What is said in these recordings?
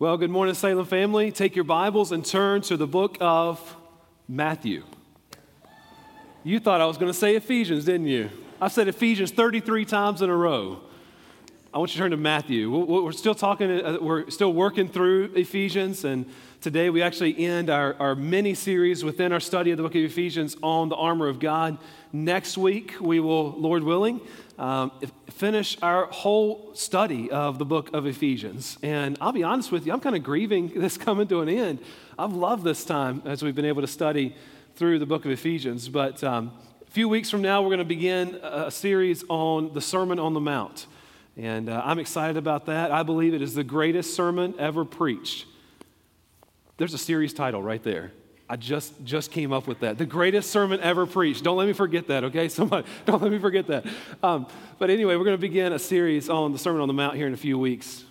Well, good morning, Salem family. Take your Bibles and turn to the book of Matthew. You thought I was going to say Ephesians, didn't you? I've said Ephesians 33 times in a row. I want you to turn to Matthew. We're still talking, uh, we're still working through Ephesians, and today we actually end our, our mini series within our study of the book of Ephesians on the armor of God. Next week, we will, Lord willing, um, finish our whole study of the book of Ephesians. And I'll be honest with you, I'm kind of grieving this coming to an end. I've loved this time as we've been able to study through the book of Ephesians. But um, a few weeks from now, we're going to begin a series on the Sermon on the Mount. And uh, I'm excited about that. I believe it is the greatest sermon ever preached. There's a series title right there. I just just came up with that. The greatest sermon ever preached. Don't let me forget that, okay? Somebody, don't let me forget that. Um, but anyway, we're going to begin a series on the Sermon on the Mount here in a few weeks.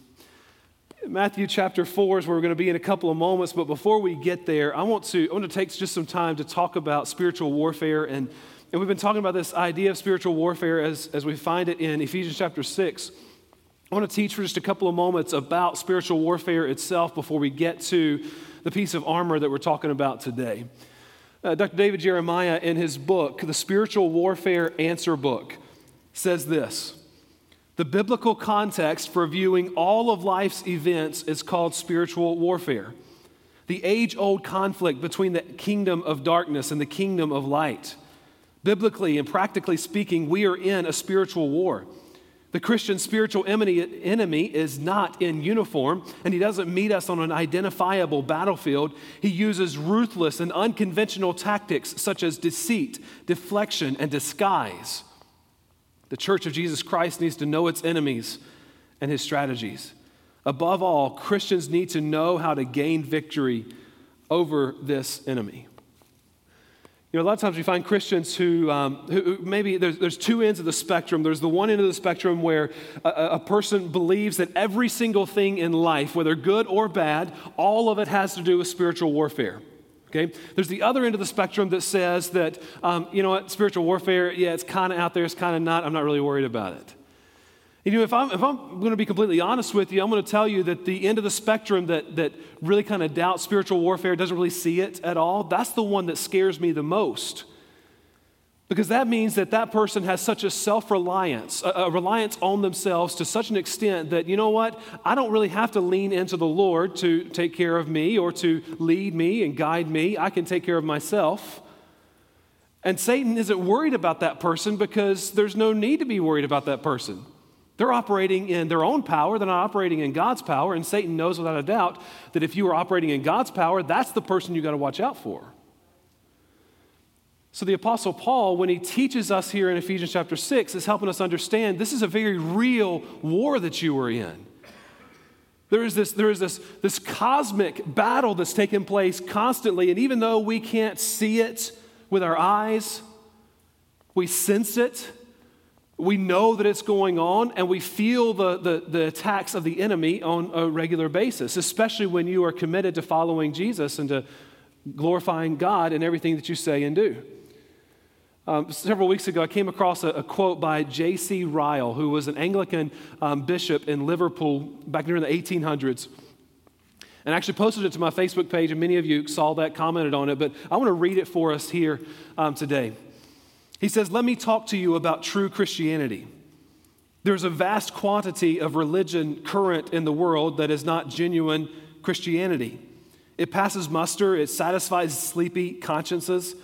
Matthew chapter 4 is where we're going to be in a couple of moments. But before we get there, I want to, I want to take just some time to talk about spiritual warfare. And and we've been talking about this idea of spiritual warfare as, as we find it in Ephesians chapter 6. I want to teach for just a couple of moments about spiritual warfare itself before we get to the piece of armor that we're talking about today. Uh, Dr. David Jeremiah, in his book, The Spiritual Warfare Answer Book, says this The biblical context for viewing all of life's events is called spiritual warfare. The age old conflict between the kingdom of darkness and the kingdom of light. Biblically and practically speaking, we are in a spiritual war. The Christian spiritual enemy is not in uniform, and he doesn't meet us on an identifiable battlefield. He uses ruthless and unconventional tactics such as deceit, deflection, and disguise. The church of Jesus Christ needs to know its enemies and his strategies. Above all, Christians need to know how to gain victory over this enemy. You know, a lot of times we find Christians who, um, who maybe there's, there's, two ends of the spectrum. There's the one end of the spectrum where a, a, person believes that every single thing in life, whether good or bad, all of it has to do with spiritual warfare. Okay? There's the other end of the spectrum that says that, um, you know what, spiritual warfare, yeah, it's kind of out there, it's kind of not, I'm not really worried about it. You know, if I'm, if I'm going to be completely honest with you, I'm going to tell you that the end of the spectrum that, that really kind of doubts spiritual warfare, doesn't really see it at all, that's the one that scares me the most. Because that means that that person has such a self reliance, a, a, reliance on themselves to such an extent that, you know what, I don't really have to lean into the Lord to take care of me or to lead me and guide me. I can take care of myself. And Satan isn't worried about that person because there's no need to be worried about that person. They're operating in their own power, they're not operating in God's power, and Satan knows without a doubt that if you are operating in God's power, that's the person you got to watch out for. So the Apostle Paul, when he teaches us here in Ephesians chapter 6, is helping us understand this is a very real war that you are in. There is this, there is this, this cosmic battle that's taking place constantly, and even though we can't see it with our eyes, we sense it we know that it's going on and we feel the, the, the, attacks of the enemy on a regular basis, especially when you are committed to following Jesus and to glorifying God in everything that you say and do. Um, several weeks ago, I came across a, a quote by J.C. Ryle, who was an Anglican um, bishop in Liverpool back during the 1800s. And I actually posted it to my Facebook page, and many of you saw that, commented on it, but I want to read it for us here um, today. He says, Let me talk to you about true Christianity. There's a vast quantity of religion current in the world that is not genuine Christianity. It passes muster, it satisfies sleepy consciences,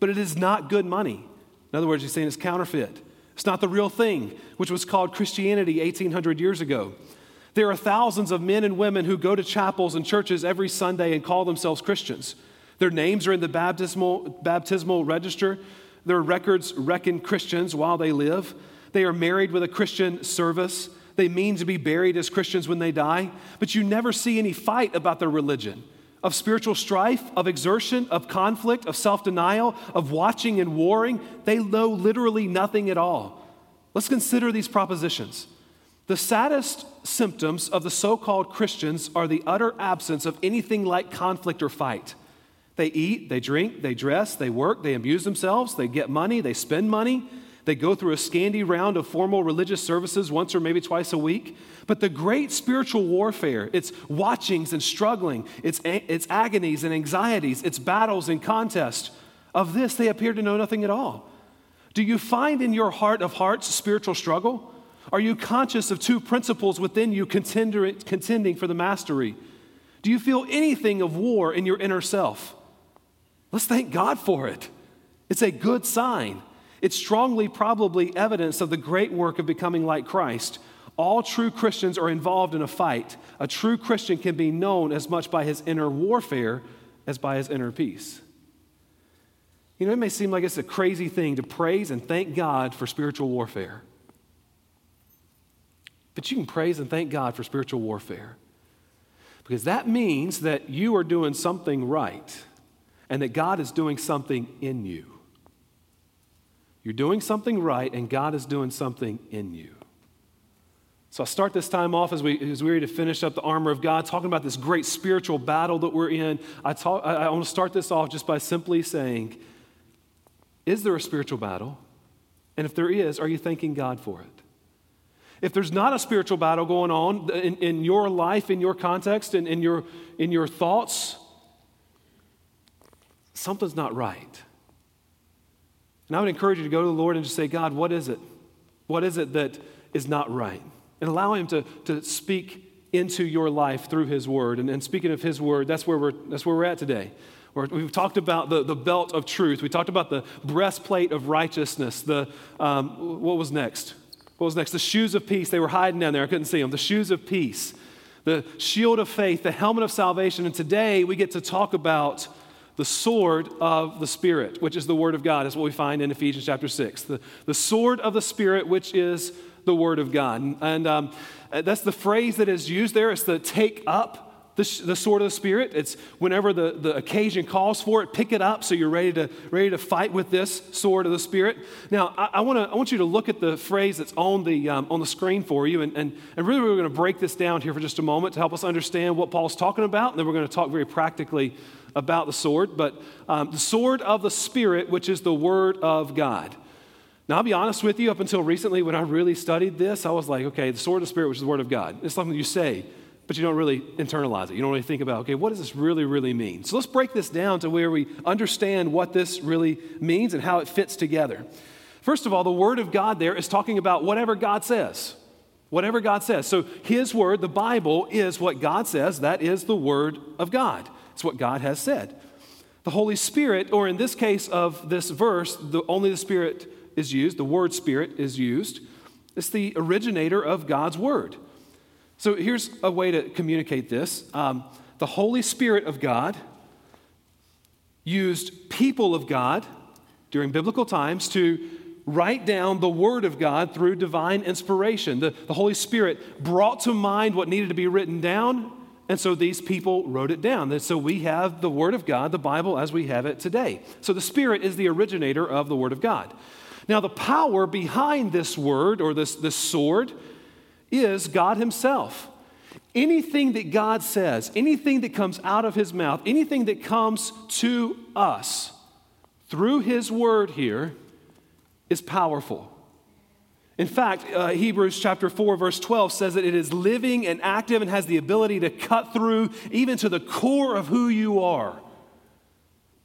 but it is not good money. In other words, he's saying it's counterfeit. It's not the real thing, which was called Christianity 1800 years ago. There are thousands of men and women who go to chapels and churches every Sunday and call themselves Christians. Their names are in the baptismal, baptismal register. Their records reckon Christians while they live. They are married with a Christian service. They mean to be buried as Christians when they die. But you never see any fight about their religion of spiritual strife, of exertion, of conflict, of self denial, of watching and warring. They know literally nothing at all. Let's consider these propositions. The saddest symptoms of the so called Christians are the utter absence of anything like conflict or fight. They eat, they drink, they dress, they work, they amuse themselves, they get money, they spend money. They go through a scanty round of formal religious services once or maybe twice a week. But the great spiritual warfare, its watchings and struggling, its, its agonies and anxieties, its battles and contests, of this they appear to know nothing at all. Do you find in your heart of hearts a spiritual struggle? Are you conscious of two principles within you contending for the mastery? Do you feel anything of war in your inner self? Let's thank God for it. It's a good sign. It's strongly, probably evidence of the great work of becoming like Christ. All true Christians are involved in a fight. A true Christian can be known as much by his inner warfare as by his inner peace. You know, it may seem like it's a crazy thing to praise and thank God for spiritual warfare. But you can praise and thank God for spiritual warfare because that means that you are doing something right and that God is doing something in you. You're doing something right and God is doing something in you. So I start this time off as we, as we're ready to finish up the armor of God, talking about this great spiritual battle that we're in. I, talk, I, I want to start this off just by simply saying, is there a spiritual battle? And if there is, are you thanking God for it? If there's not a spiritual battle going on in, in your life, in your context, in, in, your, in your thoughts, something's not right. And I would encourage you to go to the Lord and just say, God, what is it? What is it that is not right? And allow Him to, to speak into your life through His Word. And, and speaking of His Word, that's where we're, that's where we're at today. we've talked about the, the belt of truth. We talked about the breastplate of righteousness. The, um, what was next? What was next? The shoes of peace. They were hiding down there. I couldn't see them. The shoes of peace, the shield of faith, the helmet of salvation. And today we get to talk about the sword of the Spirit, which is the Word of God, is what we find in Ephesians chapter 6. The, the sword of the Spirit, which is the Word of God. And um, that's the phrase that is used there. It's the take up the, the sword of the Spirit. It's whenever the, the occasion calls for it, pick it up so you're ready to, ready to fight with this sword of the Spirit. Now, I, I, wanna, I want you to look at the phrase that's on the, um, on the screen for you. And, and, and really, we're going to break this down here for just a moment to help us understand what Paul's talking about. And then we're going to talk very practically about the sword. But um, the sword of the Spirit, which is the Word of God. Now, I'll be honest with you, up until recently, when I really studied this, I was like, okay, the sword of the Spirit, which is the Word of God. It's something you say but you don't really internalize it. You don't really think about, okay, what does this really, really mean? So let's break this down to where we understand what this really means and how it fits together. First of all, the Word of God there is talking about whatever God says. Whatever God says. So His Word, the Bible, is what God says. That is the Word of God. It's what God has said. The Holy Spirit, or in this case of this verse, the, only the Spirit is used, the word Spirit is used. It's the originator of God's Word. So here's a way to communicate this um, the Holy Spirit of God used people of God during biblical times to write down the Word of God through divine inspiration. The, the Holy Spirit brought to mind what needed to be written down, and so these people wrote it down. And so we have the Word of God, the Bible, as we have it today. So the Spirit is the originator of the Word of God. Now, the power behind this word or this, this sword is God Himself. Anything that God says, anything that comes out of His mouth, anything that comes to us through His word here is powerful. In fact, uh, Hebrews chapter 4, verse 12 says that it is living and active and has the ability to cut through even to the core of who you are.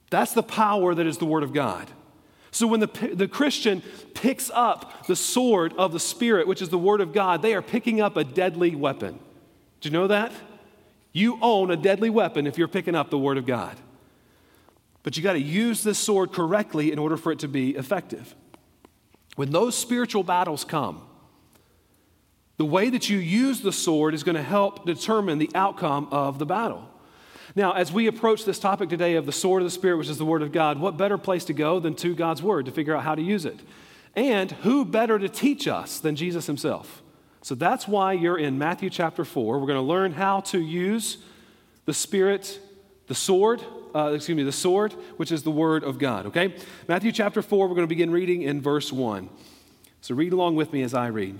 That's the power that is the Word of God. So when the, the Christian picks up the sword of the Spirit, which is the Word of God, they are picking up a deadly weapon. Do you know that? You own a deadly weapon if you're picking up the Word of God. But you got to use this sword correctly in order for it to be effective. When those spiritual battles come, the way that you use the sword is going to help determine the outcome of the battle. Now, as we approach this topic today of the sword of the Spirit, which is the Word of God, what better place to go than to God's Word to figure out how to use it? And who better to teach us than Jesus Himself? So that's why you're in Matthew chapter 4. We're going to learn how to use the Spirit, the sword, uh, excuse me, the sword, which is the Word of God, okay? Matthew chapter 4, we're going to begin reading in verse 1. So read along with me as I read.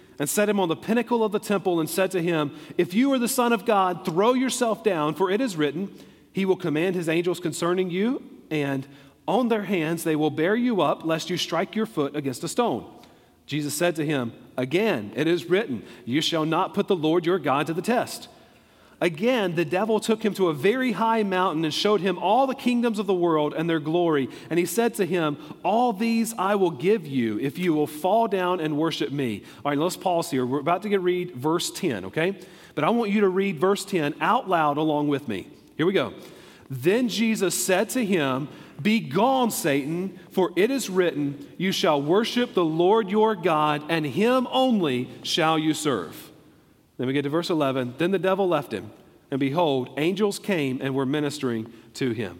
and set him on the pinnacle of the temple and said to him, If you are the Son of God, throw yourself down, for it is written, He will command His angels concerning you, and on their hands they will bear you up, lest you strike your foot against a stone. Jesus said to him, Again, it is written, You shall not put the Lord your God to the test. Again, the devil took him to a very high mountain and showed him all the kingdoms of the world and their glory. And he said to him, All these I will give you if you will fall down and worship me. All right, let's pause here. We're about to get read verse 10, okay? But I want you to read verse 10 out loud along with me. Here we go. Then Jesus said to him, be gone, Satan, for it is written, You shall worship the Lord your God, and him only shall you serve. Then we get to verse 11. Then the devil left him, and behold, angels came and were ministering to him.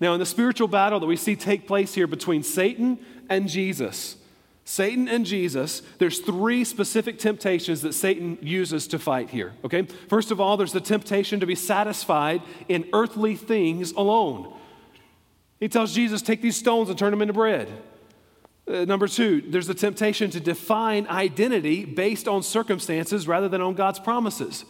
Now, in the spiritual battle that we see take place here between Satan and Jesus, Satan and Jesus, there's three specific temptations that Satan uses to fight here, okay? First of all, there's the temptation to be satisfied in earthly things alone. He tells Jesus, take these stones and turn them into bread. Uh, number two, there's a temptation to define identity based on circumstances rather than on God's promises.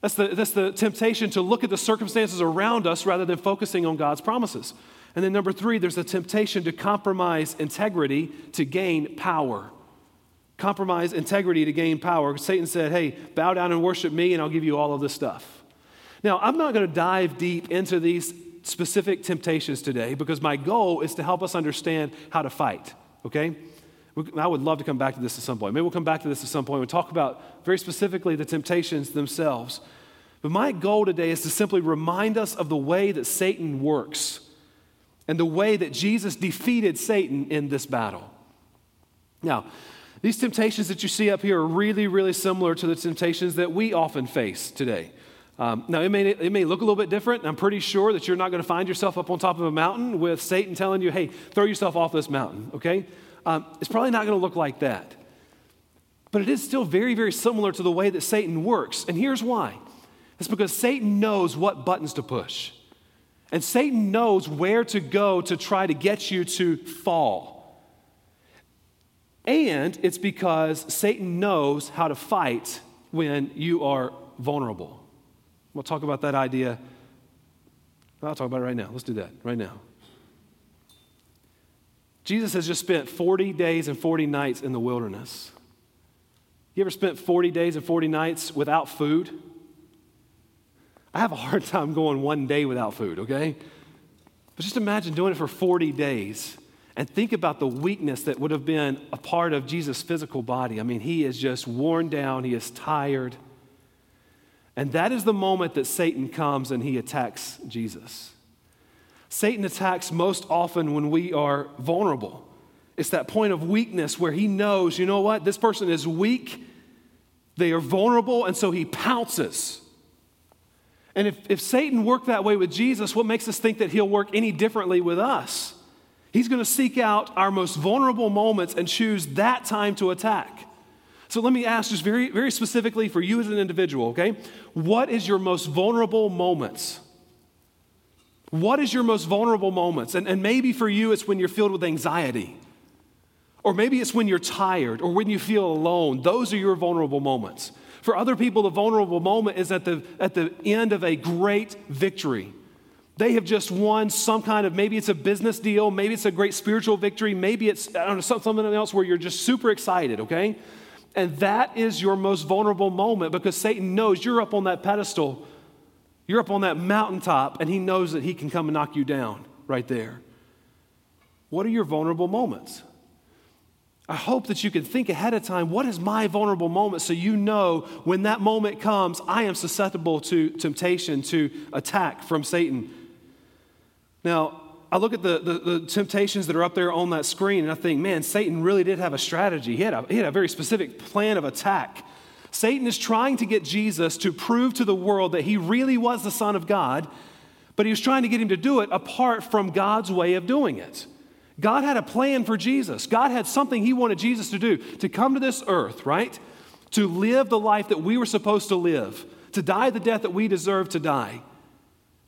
That's the, that's the temptation to look at the circumstances around us rather than focusing on God's promises. And then number three, there's a temptation to compromise integrity to gain power. Compromise integrity to gain power. Satan said, hey, bow down and worship me, and I'll give you all of this stuff. Now, I'm not going to dive deep into these specific temptations today because my goal is to help us understand how to fight, okay? I would love to come back to this at some point. Maybe we'll come back to this at some point. We'll talk about very specifically the temptations themselves. But my goal today is to simply remind us of the way that Satan works and the way that Jesus defeated Satan in this battle. Now, these temptations that you see up here are really, really similar to the temptations that we often face today. Um, now, it may, it may look a little bit different. I'm pretty sure that you're not going to find yourself up on top of a mountain with Satan telling you, hey, throw yourself off this mountain, okay? Um, it's probably not going to look like that. But it is still very, very similar to the way that Satan works. And here's why it's because Satan knows what buttons to push, and Satan knows where to go to try to get you to fall. And it's because Satan knows how to fight when you are vulnerable. We'll talk about that idea. I'll talk about it right now. Let's do that right now. Jesus has just spent 40 days and 40 nights in the wilderness. You ever spent 40 days and 40 nights without food? I have a hard time going one day without food, okay? But just imagine doing it for 40 days and think about the weakness that would have been a part of Jesus' physical body. I mean, he is just worn down, he is tired. And that is the moment that Satan comes and he attacks Jesus. Satan attacks most often when we are vulnerable. It's that point of weakness where he knows, you know what, this person is weak, they are vulnerable, and so he pounces. And if, if Satan worked that way with Jesus, what makes us think that he'll work any differently with us? He's going to seek out our most vulnerable moments and choose that time to attack. So let me ask just very, very specifically for you as an individual, okay? What is your most vulnerable moments? What is your most vulnerable moments? And, and maybe for you, it's when you're filled with anxiety. Or maybe it's when you're tired or when you feel alone. Those are your vulnerable moments. For other people, the vulnerable moment is at the, at the end of a great victory. They have just won some kind of, maybe it's a business deal, maybe it's a great spiritual victory, maybe it's know, something else where you're just super excited, okay? And that is your most vulnerable moment because Satan knows you're up on that pedestal, you're up on that mountaintop, and he knows that he can come and knock you down right there. What are your vulnerable moments? I hope that you can think ahead of time what is my vulnerable moment so you know when that moment comes, I am susceptible to temptation, to attack from Satan. Now, I look at the, the, the, temptations that are up there on that screen and I think, man, Satan really did have a strategy. He had a, he had a very specific plan of attack. Satan is trying to get Jesus to prove to the world that he really was the Son of God, but he was trying to get him to do it apart from God's way of doing it. God had a plan for Jesus. God had something He wanted Jesus to do to come to this earth, right? To live the life that we were supposed to live, to die the death that we deserve to die,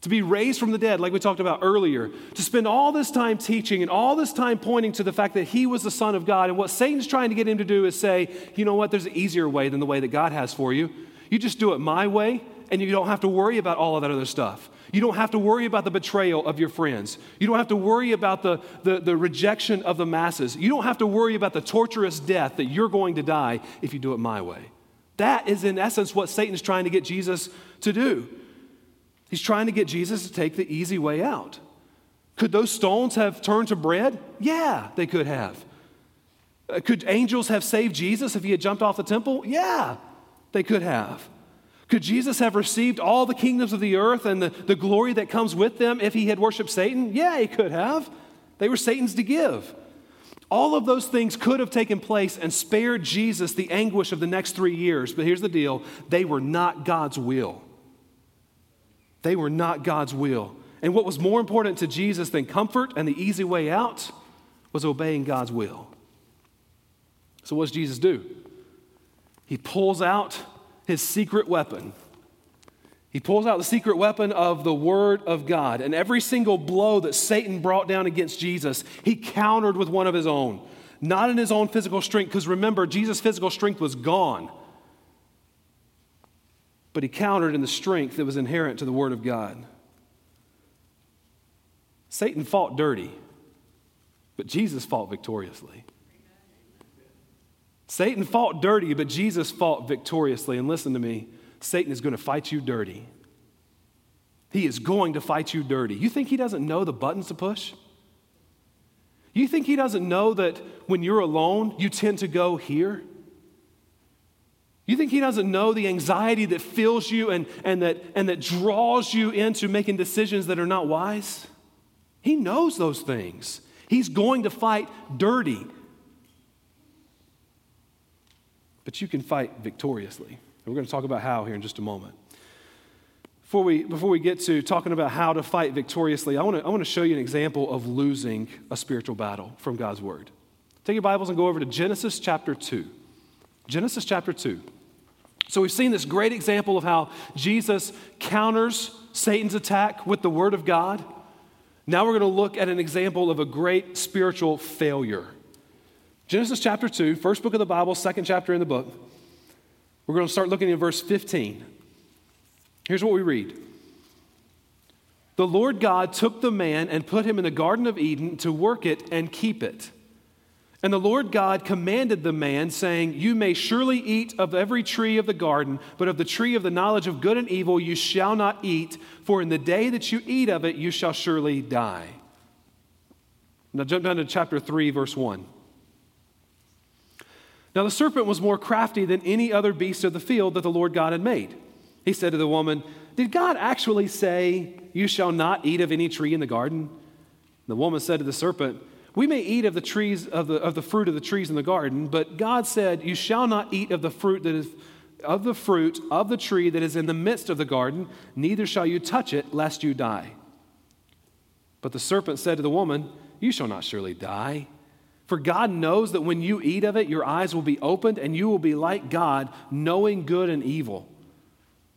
to be raised from the dead, like we talked about earlier, to spend all this time teaching and all this time pointing to the fact that He was the Son of God. And what Satan's trying to get Him to do is say, you know what, there's an easier way than the way that God has for you. You just do it my way, and you don't have to worry about all of that other stuff. You don't have to worry about the betrayal of your friends. You don't have to worry about the, the, the, rejection of the masses. You don't have to worry about the torturous death that you're going to die if you do it my way. That is, in essence, what Satan is trying to get Jesus to do. He's trying to get Jesus to take the easy way out. Could those stones have turned to bread? Yeah, they could have. Uh, could angels have saved Jesus if he had jumped off the temple? Yeah, they could have. Could Jesus have received all the kingdoms of the earth and the, the glory that comes with them if he had worshiped Satan? Yeah, he could have. They were Satan's to give. All of those things could have taken place and spared Jesus the anguish of the next three years. But here's the deal they were not God's will. They were not God's will. And what was more important to Jesus than comfort and the easy way out was obeying God's will. So, what does Jesus do? He pulls out his secret weapon. He pulls out the secret weapon of the Word of God. And every single blow that Satan brought down against Jesus, he countered with one of his own. Not in his own physical strength, because remember, Jesus' physical strength was gone. But he countered in the strength that was inherent to the Word of God. Satan fought dirty, but Jesus fought victoriously. Satan fought dirty, but Jesus fought victoriously. And listen to me Satan is going to fight you dirty. He is going to fight you dirty. You think he doesn't know the buttons to push? You think he doesn't know that when you're alone, you tend to go here? You think he doesn't know the anxiety that fills you and, and, that, and that draws you into making decisions that are not wise? He knows those things. He's going to fight dirty but you can fight victoriously. We're going to talk about how here in just a moment. Before we, before we get to talking about how to fight victoriously, I want to, I want to show you an example of losing a spiritual battle from God's Word. Take your Bibles and go over to Genesis chapter 2. Genesis chapter 2. So we've seen this great example of how Jesus counters Satan's attack with the Word of God. Now we're going to look at an example of a great spiritual failure Genesis chapter 2, first book of the Bible, second chapter in the book. We're going to start looking at verse 15. Here's what we read The Lord God took the man and put him in the Garden of Eden to work it and keep it. And the Lord God commanded the man, saying, You may surely eat of every tree of the garden, but of the tree of the knowledge of good and evil you shall not eat, for in the day that you eat of it you shall surely die. Now jump down to chapter 3, verse 1. Now the serpent was more crafty than any other beast of the field that the Lord God had made. He said to the woman, Did God actually say, You shall not eat of any tree in the garden? The woman said to the serpent, We may eat of the trees of the, of the fruit of the trees in the garden, but God said, You shall not eat of the fruit that is of the fruit of the tree that is in the midst of the garden, neither shall you touch it, lest you die. But the serpent said to the woman, You shall not surely die. For God knows that when you eat of it, your eyes will be opened and you will be like God, knowing good and evil.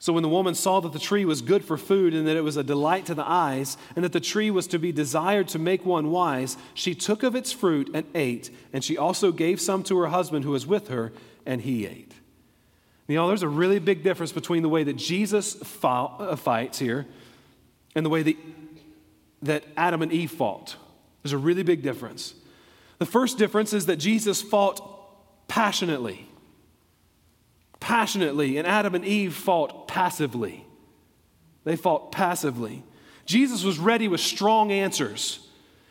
So when the woman saw that the tree was good for food and that it was a delight to the eyes and that the tree was to be desired to make one wise, she took of its fruit and ate, and she also gave some to her husband who was with her, and he ate. You know, there's a really big difference between the way that Jesus uh, fights here and the way that, that Adam and Eve fought. There's a really big difference. The first difference is that Jesus fought passionately. Passionately, and Adam and Eve fought passively. They fought passively. Jesus was ready with strong answers.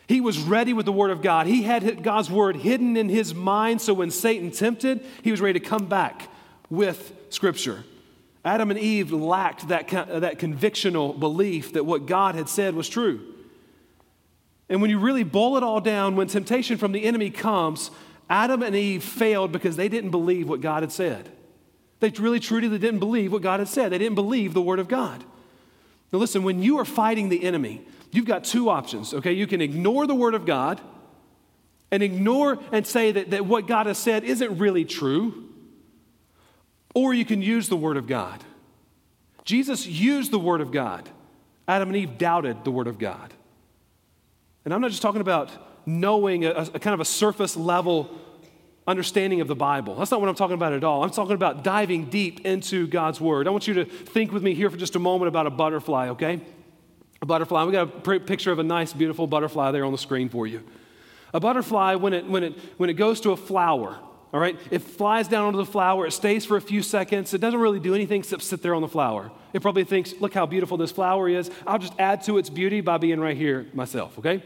He was ready with the Word of God. He had God's Word hidden in his mind, so when Satan tempted, he was ready to come back with Scripture. Adam and Eve lacked that, that convictional belief that what God had said was true. And when you really boil it all down, when temptation from the enemy comes, Adam and Eve failed because they didn't believe what God had said. They really, truly they didn't believe what God had said. They didn't believe the Word of God. Now, listen, when you are fighting the enemy, you've got two options, okay? You can ignore the Word of God, and ignore and say that, that what God has said isn't really true. Or you can use the Word of God. Jesus used the Word of God. Adam and Eve doubted the Word of God. And I'm not just talking about knowing a, a kind of a surface level understanding of the Bible. That's not what I'm talking about at all. I'm talking about diving deep into God's Word. I want you to think with me here for just a moment about a butterfly, okay? A butterfly. We got a picture of a nice, beautiful butterfly there on the screen for you. A butterfly, when it, when it, when it goes to a flower, all right, it flies down onto the flower, it stays for a few seconds, it doesn't really do anything except sit there on the flower. It probably thinks, look how beautiful this flower is. I'll just add to its beauty by being right here myself, okay?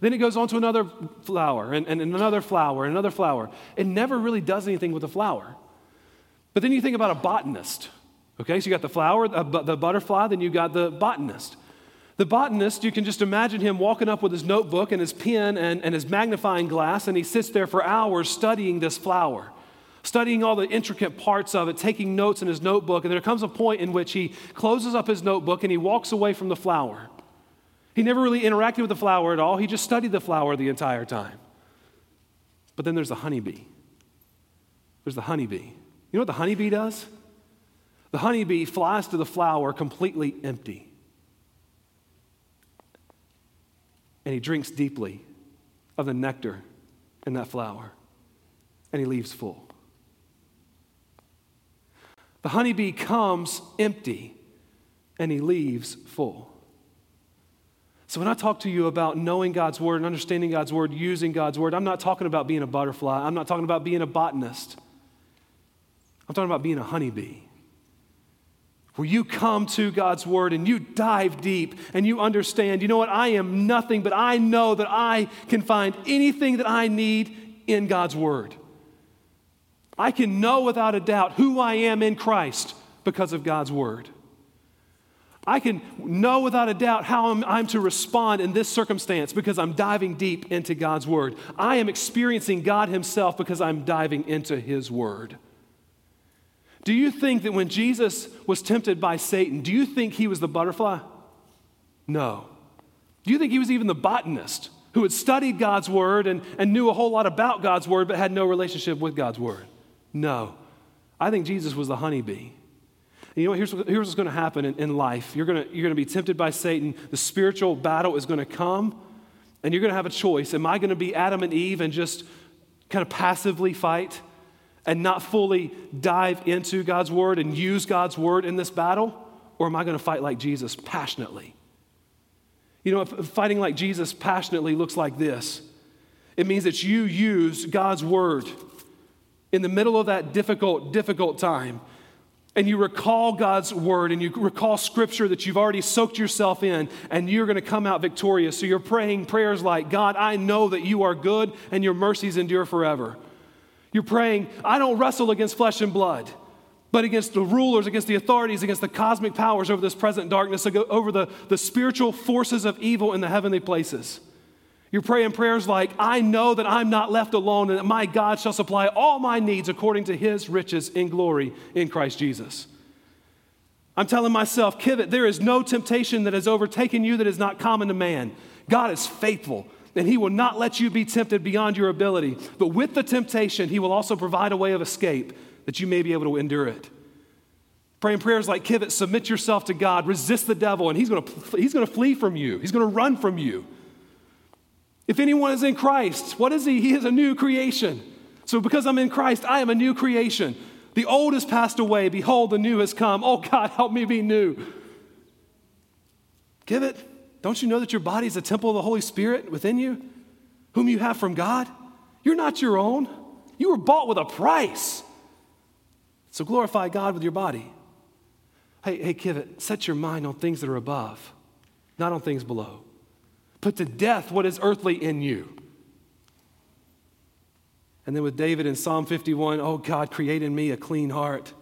Then it goes on to another flower and, and another flower and another flower. It never really does anything with the flower. But then you think about a botanist, okay? So you got the flower, uh, the butterfly, then you got the botanist. The botanist, you can just imagine him walking up with his notebook and his pen and, and his magnifying glass, and he sits there for hours studying this flower, studying all the intricate parts of it, taking notes in his notebook. And there comes a point in which he closes up his notebook and he walks away from the flower. He never really interacted with the flower at all, he just studied the flower the entire time. But then there's the honeybee. There's the honeybee. You know what the honeybee does? The honeybee flies to the flower completely empty. and he drinks deeply of the nectar in that flower, and he leaves full. The honeybee comes empty, and he leaves full. So, when I talk to you about knowing God's word and understanding God's word, using God's word, I'm not talking about being a butterfly. I'm not talking about being a botanist. I'm talking about being a honeybee where you come to God's word and you dive deep and you understand, you know what, I am nothing, but I know that I can find anything that I need in God's word. I can know without a doubt who I am in Christ because of God's word. I can know without a doubt how I'm, I'm, to respond in this circumstance because I'm diving deep into God's Word. I am experiencing God Himself because I'm diving into His Word. Do you think that when Jesus was tempted by Satan, do you think he was the butterfly? No. Do you think he was even the botanist who had studied God's word and, and knew a whole lot about God's word but had no relationship with God's word? No. I think Jesus was the honeybee. And you know what? Here's, here's what's going to happen in, in life you're going you're to be tempted by Satan, the spiritual battle is going to come, and you're going to have a choice. Am I going to be Adam and Eve and just kind of passively fight? and not fully dive into God's word and use God's word in this battle? Or am I going to fight like Jesus passionately? You know, fighting like Jesus passionately looks like this it means that you use God's word in the middle of that difficult, difficult time. And you recall God's word and you recall scripture that you've already soaked yourself in, and you're going to come out victorious. So you're praying prayers like, God, I know that you are good and your mercies endure forever. You're praying, I don't wrestle against flesh and blood, but against the rulers, against the authorities, against the cosmic powers over this present darkness, over the, the spiritual forces of evil in the heavenly places. You're praying prayers like, I know that I'm not left alone and that my God shall supply all my needs according to his riches in glory in Christ Jesus. I'm telling myself, Kivit, there is no temptation that has overtaken you that is not common to man. God is faithful and He will not let you be tempted beyond your ability. But with the temptation, He will also provide a way of escape that you may be able to endure it. Praying prayers like Kivit, submit yourself to God, resist the devil, and he's to, he's to flee from you. He's to run from you. If anyone is in Christ, what is he? He is a new creation. So because I'm in Christ, I am a new creation. The old has passed away. Behold, the new has come. Oh God, help me be new. Give it. Don't you know that your body is a temple of the Holy Spirit within you, whom you have from God? You're not your own. You were bought with a price. So glorify God with your body. Hey, hey, Kivit, set your mind on things that are above, not on things below. Put to death what is earthly in you. And then with David in Psalm 51, oh God, create in me a clean heart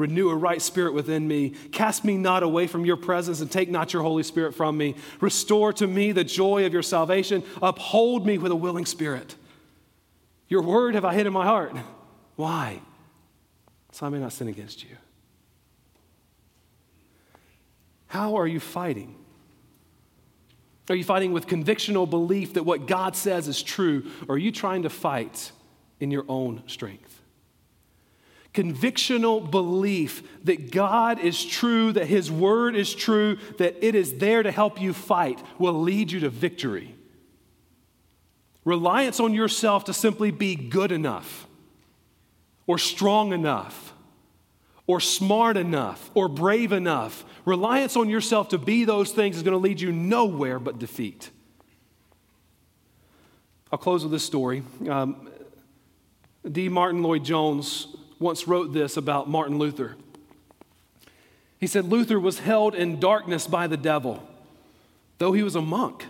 Renew a right spirit within me. Cast me not away from your presence and take not your Holy Spirit from me. Restore to me the joy of your salvation. Uphold me with a willing spirit. Your word have I hid in my heart. Why? So I may not sin against you. How are you fighting? Are you fighting with convictional belief that what God says is true? Or are you trying to fight in your own strength? Convictional belief that God is true, that His word is true, that it is there to help you fight will lead you to victory. Reliance on yourself to simply be good enough, or strong enough, or smart enough, or brave enough, reliance on yourself to be those things is going to lead you nowhere but defeat. I'll close with this story. Um, D. Martyn Lloyd-Jones once wrote this about Martin Luther. He said, Luther was held in darkness by the devil, though he was a monk.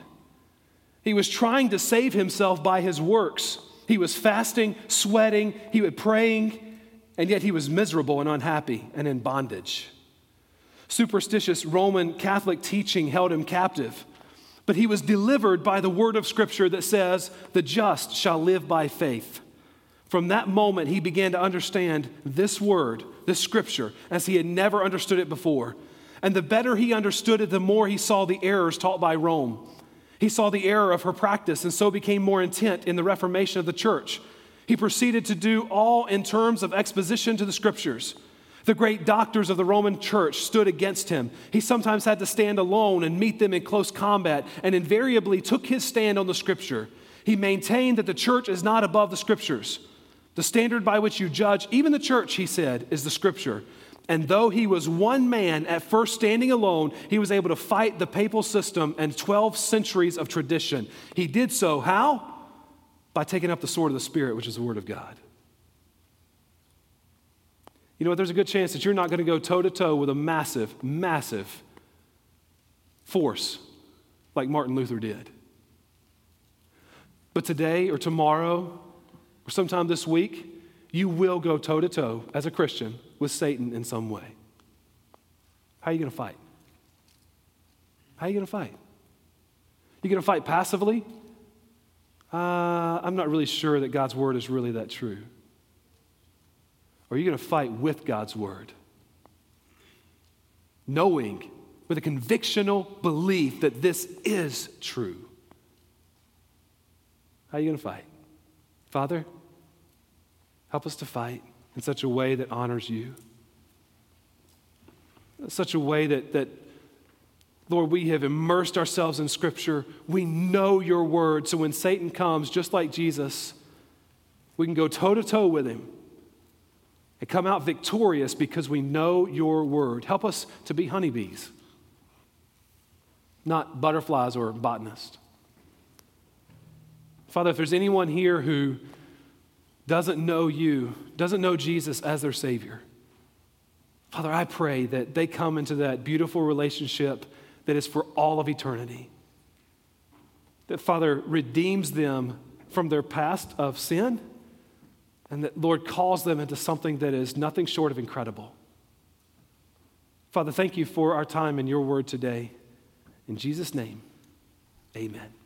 He was trying to save himself by his works. He was fasting, sweating, he was praying, and yet he was miserable and unhappy and in bondage. Superstitious Roman Catholic teaching held him captive, but he was delivered by the word of Scripture that says, The just shall live by faith. From that moment, he began to understand this word, this scripture, as he had never understood it before. And the better he understood it, the more he saw the errors taught by Rome. He saw the error of her practice and so became more intent in the reformation of the church. He proceeded to do all in terms of exposition to the scriptures. The great doctors of the Roman church stood against him. He sometimes had to stand alone and meet them in close combat and invariably took his stand on the scripture. He maintained that the church is not above the scriptures. The standard by which you judge, even the church, he said, is the scripture. And though he was one man at first standing alone, he was able to fight the papal system and 12 centuries of tradition. He did so how? By taking up the sword of the Spirit, which is the Word of God. You know what? There's a good chance that you're not going to go toe to toe with a massive, massive force like Martin Luther did. But today or tomorrow or sometime this week, you will go toe to toe as a Christian with Satan in some way. How are you going to fight? How are you going to fight? You going to fight passively? Uh, I'm not really sure that God's word is really that true. Or are you going to fight with God's word? Knowing with a convictional belief that this is true. How are you going to fight? Father, help us to fight in such a way that honors you. Such a way that, that, Lord, we have immersed ourselves in Scripture. We know your word. So when Satan comes, just like Jesus, we can go toe to toe with him and come out victorious because we know your word. Help us to be honeybees, not butterflies or botanists. Father, if there's anyone here who doesn't know you, doesn't know Jesus as their Savior, Father, I pray that they come into that beautiful relationship that is for all of eternity. That, Father, redeems them from their past of sin, and that, Lord, calls them into something that is nothing short of incredible. Father, thank you for our time in your word today. In Jesus' name, amen.